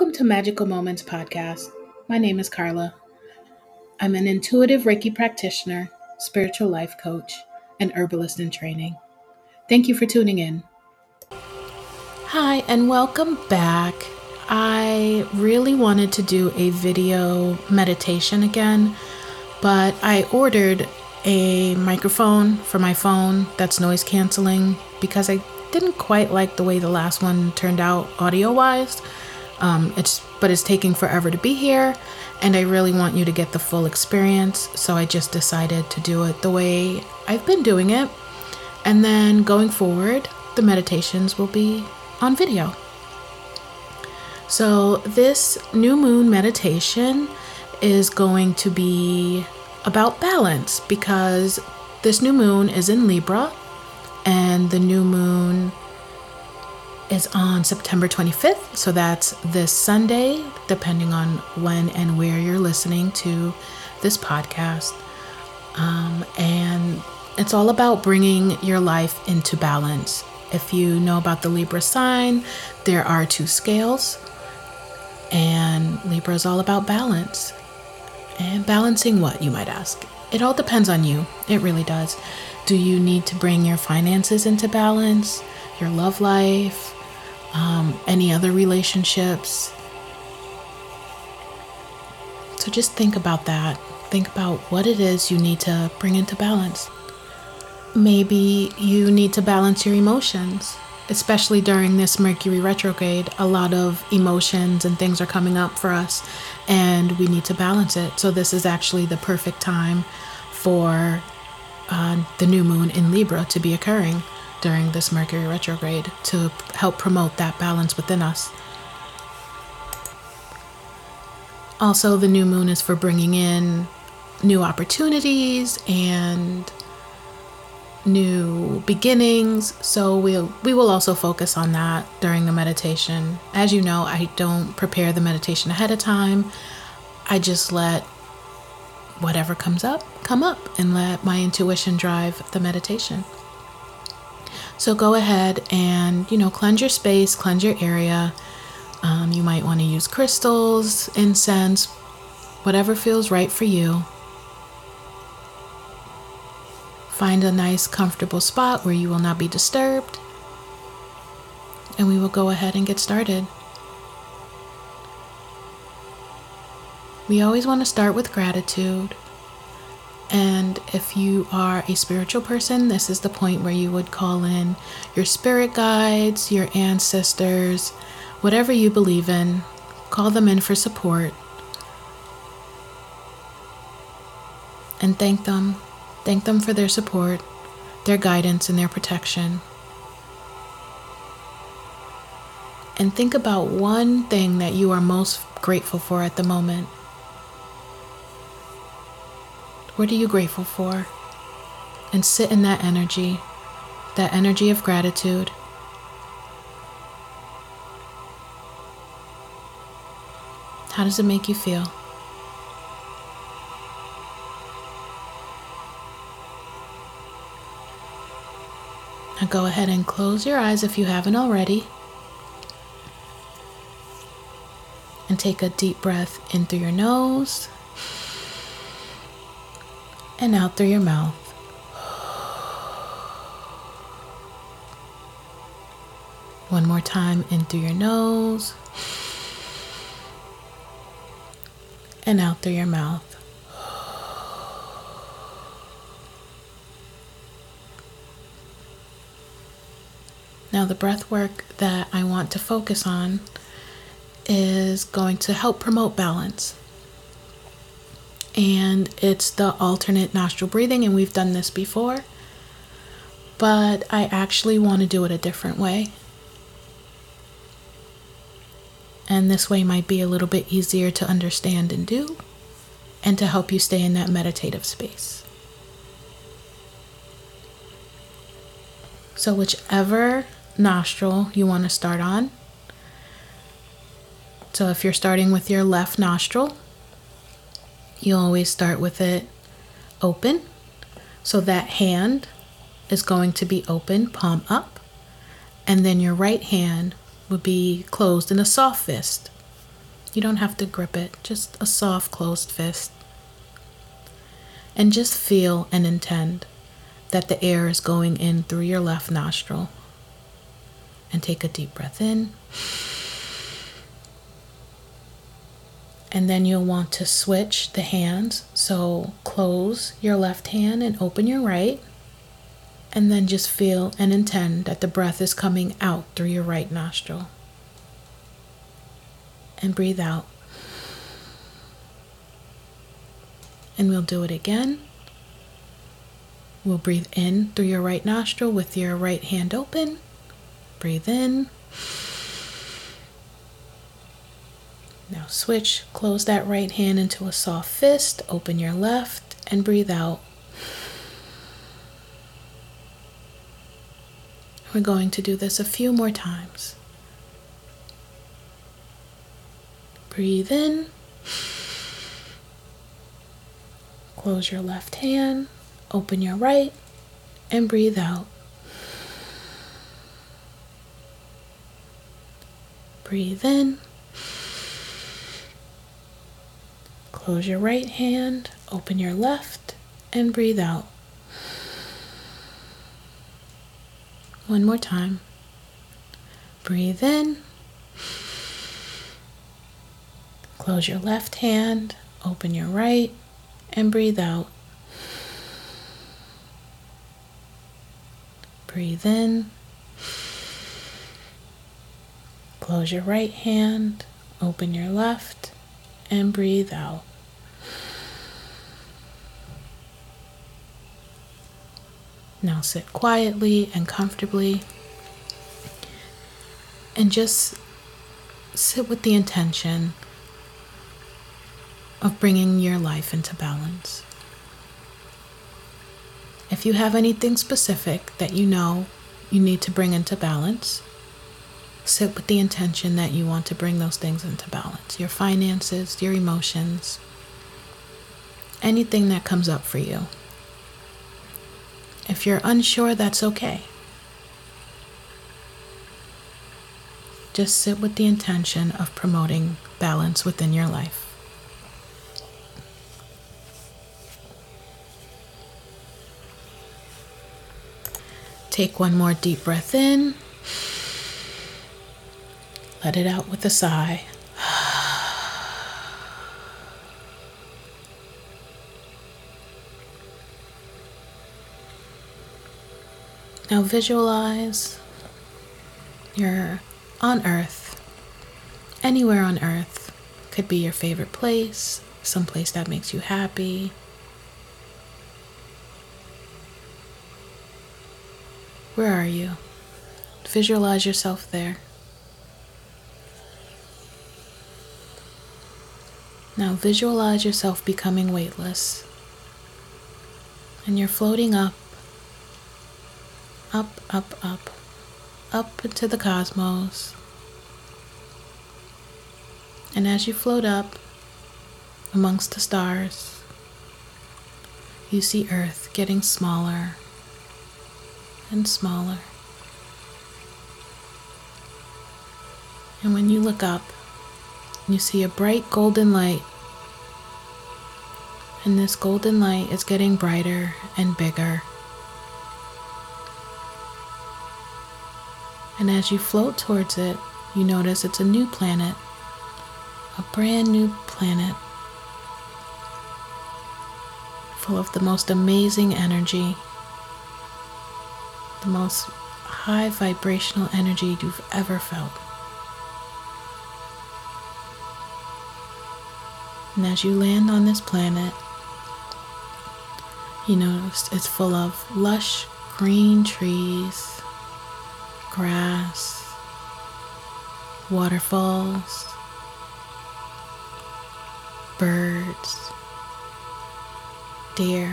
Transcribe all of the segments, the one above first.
Welcome to Magical Moments Podcast. My name is Carla. I'm an intuitive Reiki practitioner, spiritual life coach, and herbalist in training. Thank you for tuning in. Hi, and welcome back. I really wanted to do a video meditation again, but I ordered a microphone for my phone that's noise canceling because I didn't quite like the way the last one turned out audio wise. Um, it's but it's taking forever to be here, and I really want you to get the full experience. So I just decided to do it the way I've been doing it, and then going forward, the meditations will be on video. So this new moon meditation is going to be about balance because this new moon is in Libra and the new moon is on September 25th. So that's this Sunday, depending on when and where you're listening to this podcast. Um, and it's all about bringing your life into balance. If you know about the Libra sign, there are two scales, and Libra is all about balance. And balancing what, you might ask? It all depends on you. It really does. Do you need to bring your finances into balance, your love life, um, any other relationships? So just think about that. Think about what it is you need to bring into balance. Maybe you need to balance your emotions especially during this Mercury retrograde, a lot of emotions and things are coming up for us, and we need to balance it. So, this is actually the perfect time for uh, the new moon in Libra to be occurring during this Mercury retrograde to help promote that balance within us. Also, the new moon is for bringing in new opportunities and new beginnings. So we'll we will also focus on that during the meditation. As you know, I don't prepare the meditation ahead of time. I just let whatever comes up come up and let my intuition drive the meditation. So go ahead and you know cleanse your space, cleanse your area. Um, you might want to use crystals, incense, whatever feels right for you. Find a nice, comfortable spot where you will not be disturbed. And we will go ahead and get started. We always want to start with gratitude. And if you are a spiritual person, this is the point where you would call in your spirit guides, your ancestors, whatever you believe in, call them in for support. And thank them Thank them for their support, their guidance, and their protection. And think about one thing that you are most grateful for at the moment. What are you grateful for? And sit in that energy, that energy of gratitude. How does it make you feel? Now go ahead and close your eyes if you haven't already. And take a deep breath in through your nose and out through your mouth. One more time in through your nose and out through your mouth. Now, the breath work that I want to focus on is going to help promote balance. And it's the alternate nostril breathing, and we've done this before, but I actually want to do it a different way. And this way might be a little bit easier to understand and do, and to help you stay in that meditative space. So, whichever nostril you want to start on. So if you're starting with your left nostril, you always start with it open. So that hand is going to be open, palm up, and then your right hand would be closed in a soft fist. You don't have to grip it, just a soft closed fist. And just feel and intend that the air is going in through your left nostril. And take a deep breath in. And then you'll want to switch the hands. So close your left hand and open your right. And then just feel and intend that the breath is coming out through your right nostril. And breathe out. And we'll do it again. We'll breathe in through your right nostril with your right hand open. Breathe in. Now switch, close that right hand into a soft fist, open your left, and breathe out. We're going to do this a few more times. Breathe in. Close your left hand, open your right, and breathe out. Breathe in. Close your right hand, open your left, and breathe out. One more time. Breathe in. Close your left hand, open your right, and breathe out. Breathe in. Close your right hand, open your left, and breathe out. Now sit quietly and comfortably and just sit with the intention of bringing your life into balance. If you have anything specific that you know you need to bring into balance, sit with the intention that you want to bring those things into balance your finances, your emotions, anything that comes up for you. If you're unsure, that's okay. Just sit with the intention of promoting balance within your life. Take one more deep breath in. Let it out with a sigh. Now visualize you're on Earth, anywhere on Earth. Could be your favorite place, some place that makes you happy. Where are you? Visualize yourself there. Now visualize yourself becoming weightless. And you're floating up up, up, up, up into the cosmos. And as you float up amongst the stars, you see Earth getting smaller and smaller. And when you look up, you see a bright golden light. And this golden light is getting brighter and bigger. And as you float towards it, you notice it's a new planet, a brand new planet, full of the most amazing energy, the most high vibrational energy you've ever felt. And as you land on this planet, you notice it's full of lush green trees grass, waterfalls, birds, deer,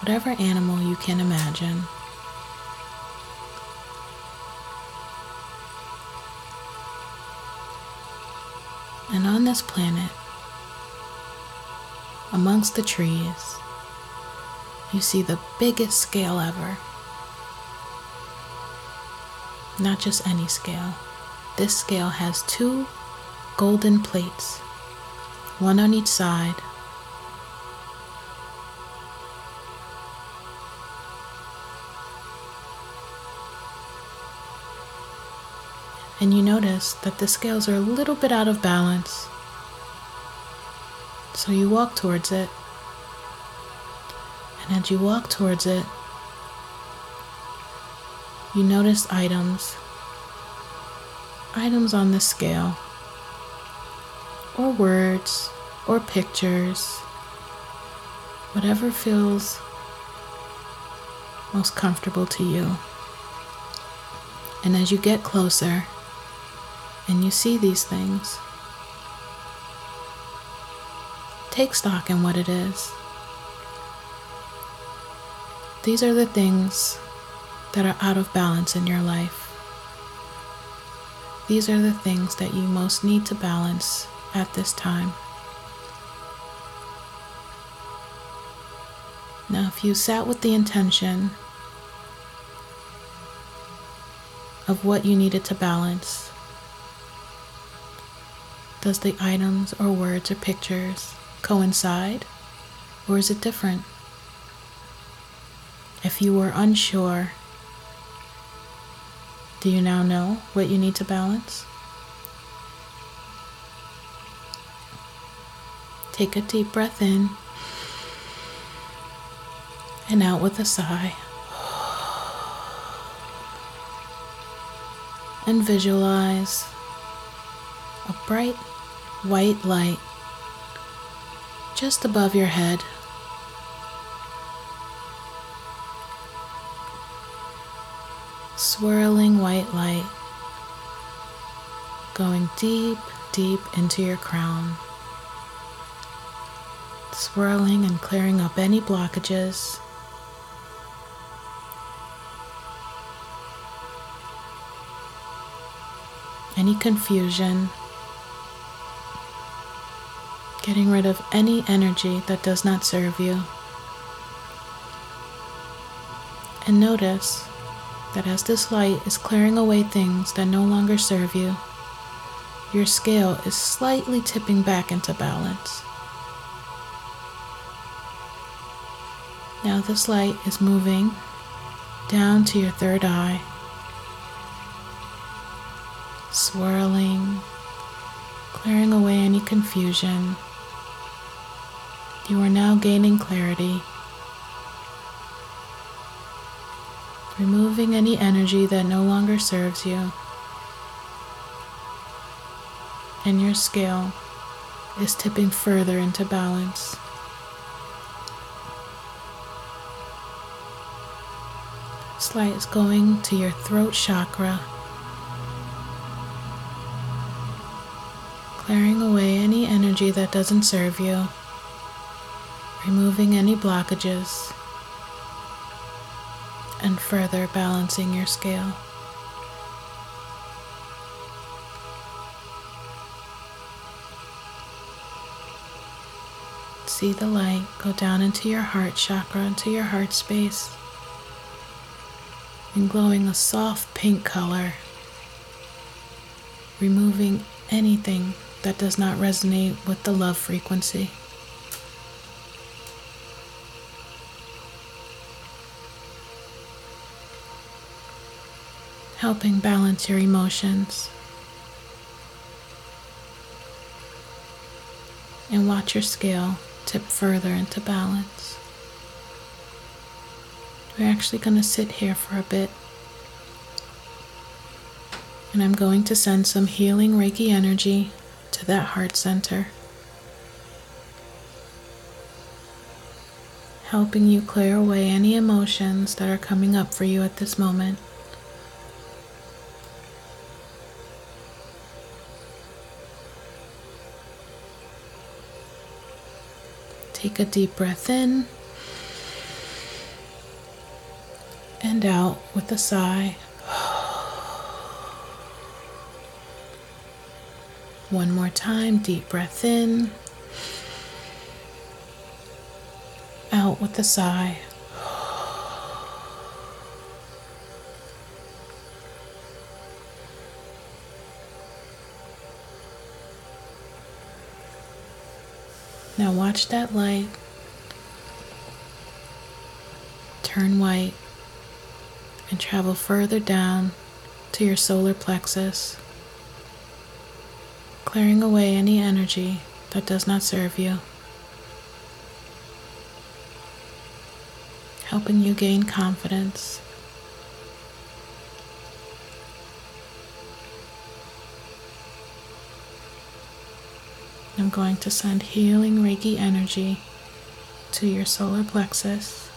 whatever animal you can imagine. And on this planet, amongst the trees, you see the biggest scale ever not just any scale, this scale has two golden plates, one on each side. And you notice that the scales are a little bit out of balance. So you walk towards it. And as you walk towards it, you notice items, items on the scale, or words, or pictures, whatever feels most comfortable to you. And as you get closer and you see these things, take stock in what it is. These are the things that are out of balance in your life. These are the things that you most need to balance at this time. Now, if you sat with the intention of what you needed to balance, does the items or words or pictures coincide or is it different? If you were unsure do you now know what you need to balance? Take a deep breath in and out with a sigh. And visualize a bright white light just above your head. Swirling white light going deep, deep into your crown, swirling and clearing up any blockages. Any confusion, getting rid of any energy that does not serve you. And notice that as this light is clearing away things that no longer serve you, your scale is slightly tipping back into balance. Now, this light is moving down to your third eye, swirling, clearing away any confusion. You are now gaining clarity. Removing any energy that no longer serves you. And your scale is tipping further into balance. This light is going to your throat chakra, clearing away any energy that doesn't serve you, removing any blockages further balancing your scale. See the light go down into your heart chakra, into your heart space, and glowing a soft pink color, removing anything that does not resonate with the love frequency. Helping balance your emotions. And watch your scale tip further into balance. We're actually going to sit here for a bit. And I'm going to send some healing Reiki energy to that heart center. Helping you clear away any emotions that are coming up for you at this moment. Take a deep breath in and out with a sigh. One more time, deep breath in, out with a sigh. Now watch that light turn white and travel further down to your solar plexus, clearing away any energy that does not serve you, helping you gain confidence. I'm going to send healing Reiki energy to your solar plexus.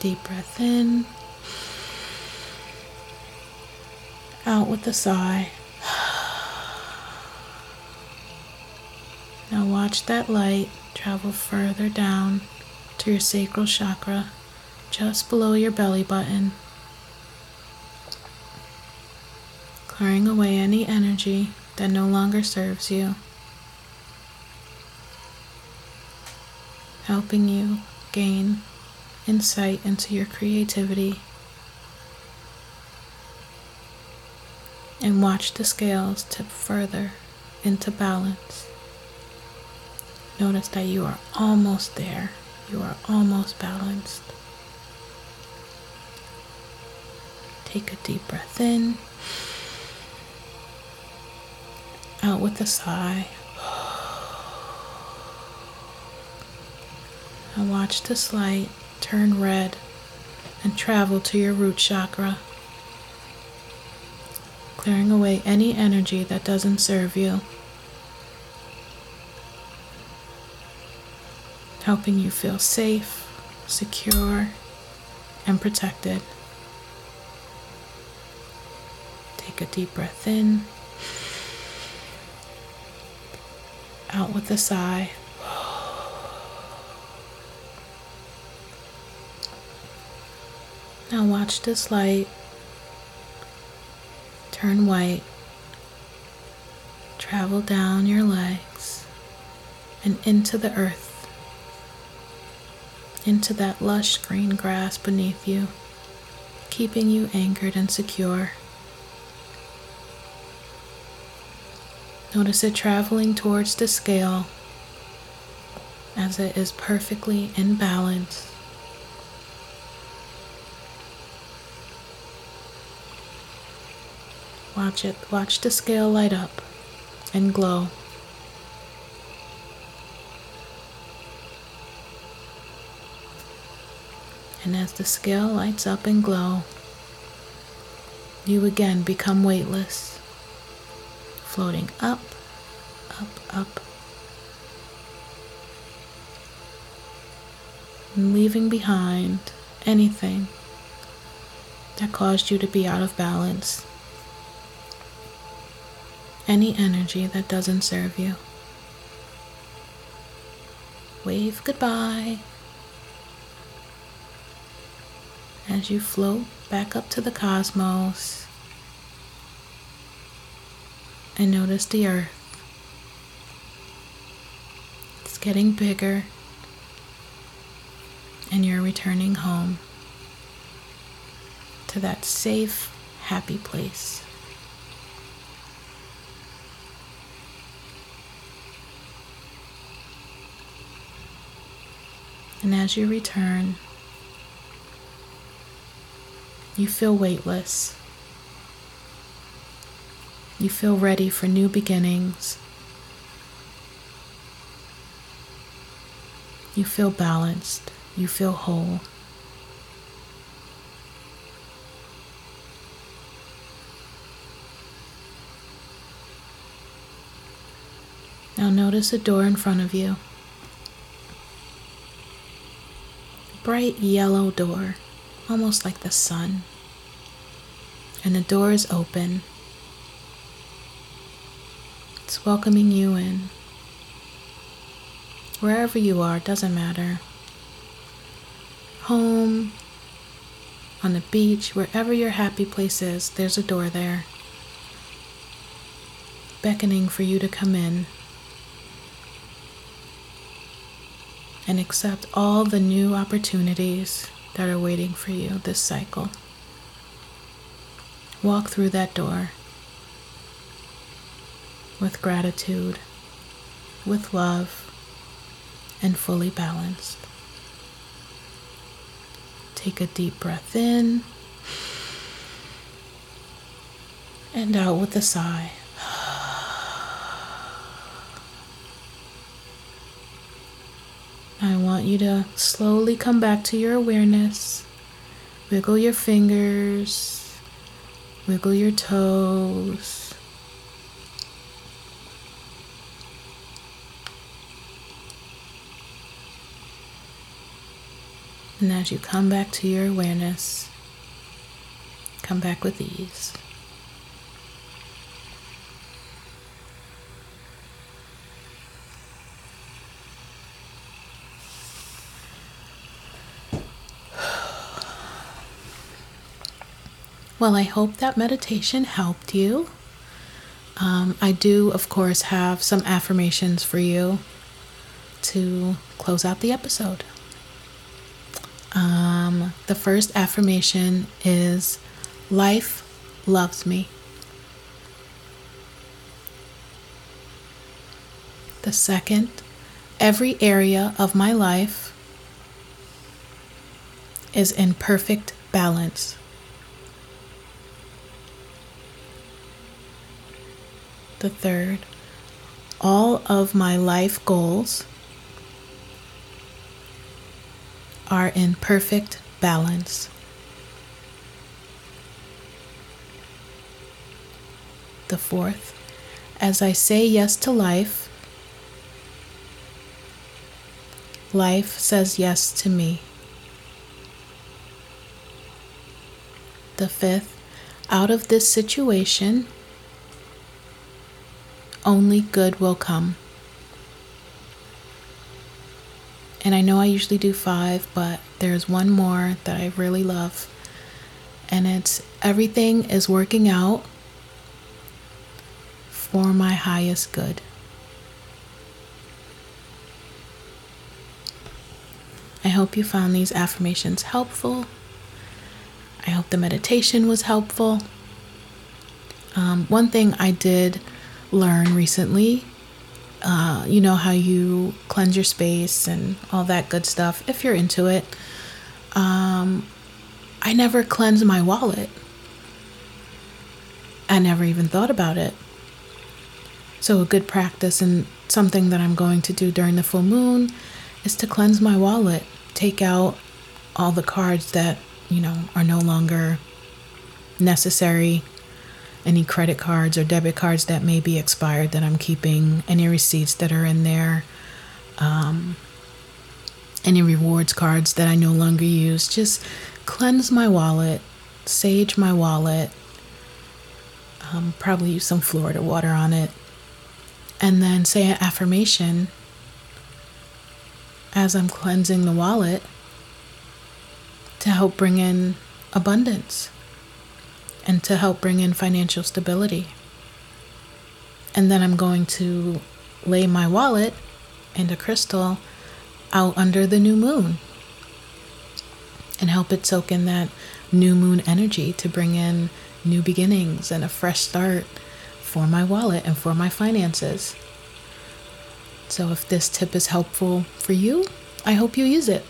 Deep breath in, out with a sigh. Now watch that light travel further down to your sacral chakra, just below your belly button, clearing away any energy that no longer serves you, helping you gain insight into your creativity. And watch the scales tip further into balance. Notice that you are almost there. You are almost balanced. Take a deep breath in, out with a sigh. And watch this light turn red and travel to your root chakra, clearing away any energy that doesn't serve you, helping you feel safe, secure, and protected. Take a deep breath in, out with a sigh. Now watch this light turn white, travel down your legs and into the earth, into that lush green grass beneath you, keeping you anchored and secure. Notice it traveling towards the scale as it is perfectly in balance Watch it. Watch the scale light up and glow. And as the scale lights up and glow, you again become weightless, floating up, up, up, and leaving behind anything that caused you to be out of balance. Any energy that doesn't serve you. Wave goodbye. As you float back up to the cosmos and notice the earth. It's getting bigger and you're returning home to that safe, happy place. And as you return, you feel weightless. You feel ready for new beginnings. You feel balanced. You feel whole. Now notice a door in front of you. bright yellow door, almost like the sun. And the door is open. Welcoming you in. Wherever you are, doesn't matter. Home, on the beach, wherever your happy place is, there's a door there, beckoning for you to come in. and accept all the new opportunities that are waiting for you this cycle. Walk through that door. With gratitude, with love, and fully balanced. Take a deep breath in and out with a sigh. I want you to slowly come back to your awareness. Wiggle your fingers, wiggle your toes. And as you come back to your awareness, come back with ease. Well, I hope that meditation helped you. Um, I do, of course, have some affirmations for you to close out the episode. The first affirmation is Life loves me. The second, every area of my life is in perfect balance. The third, all of my life goals are in perfect balance. The fourth, as I say yes to life, life says yes to me. The fifth, out of this situation, only good will come. And I know I usually do five, but there's one more that I really love. And it's everything is working out for my highest good. I hope you found these affirmations helpful. I hope the meditation was helpful. Um, one thing I did learn recently. Uh, you know how you cleanse your space and all that good stuff. If you're into it, um, I never cleanse my wallet. I never even thought about it. So, a good practice and something that I'm going to do during the full moon is to cleanse my wallet, take out all the cards that, you know, are no longer necessary any credit cards or debit cards that may be expired that I'm keeping, any receipts that are in there, um, any rewards cards that I no longer use. Just cleanse my wallet, sage my wallet, um, probably use some Florida water on it, and then say an affirmation. As I'm cleansing the wallet to help bring in abundance and to help bring in financial stability. And then I'm going to lay my wallet and a crystal out under the new moon and help it soak in that new moon energy to bring in new beginnings and a fresh start for my wallet and for my finances. So, if this tip is helpful for you, I hope you use it.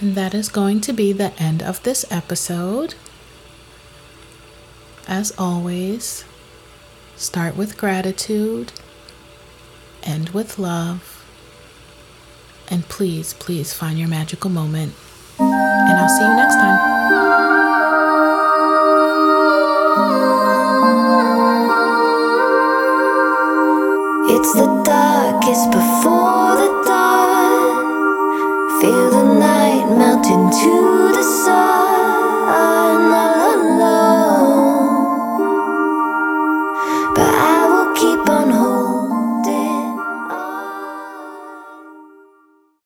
And that is going to be the end of this episode. As always, start with gratitude, end with love, and please, please find your magical moment. And I'll see you next time. It's the darkest before the dark melt into the sun.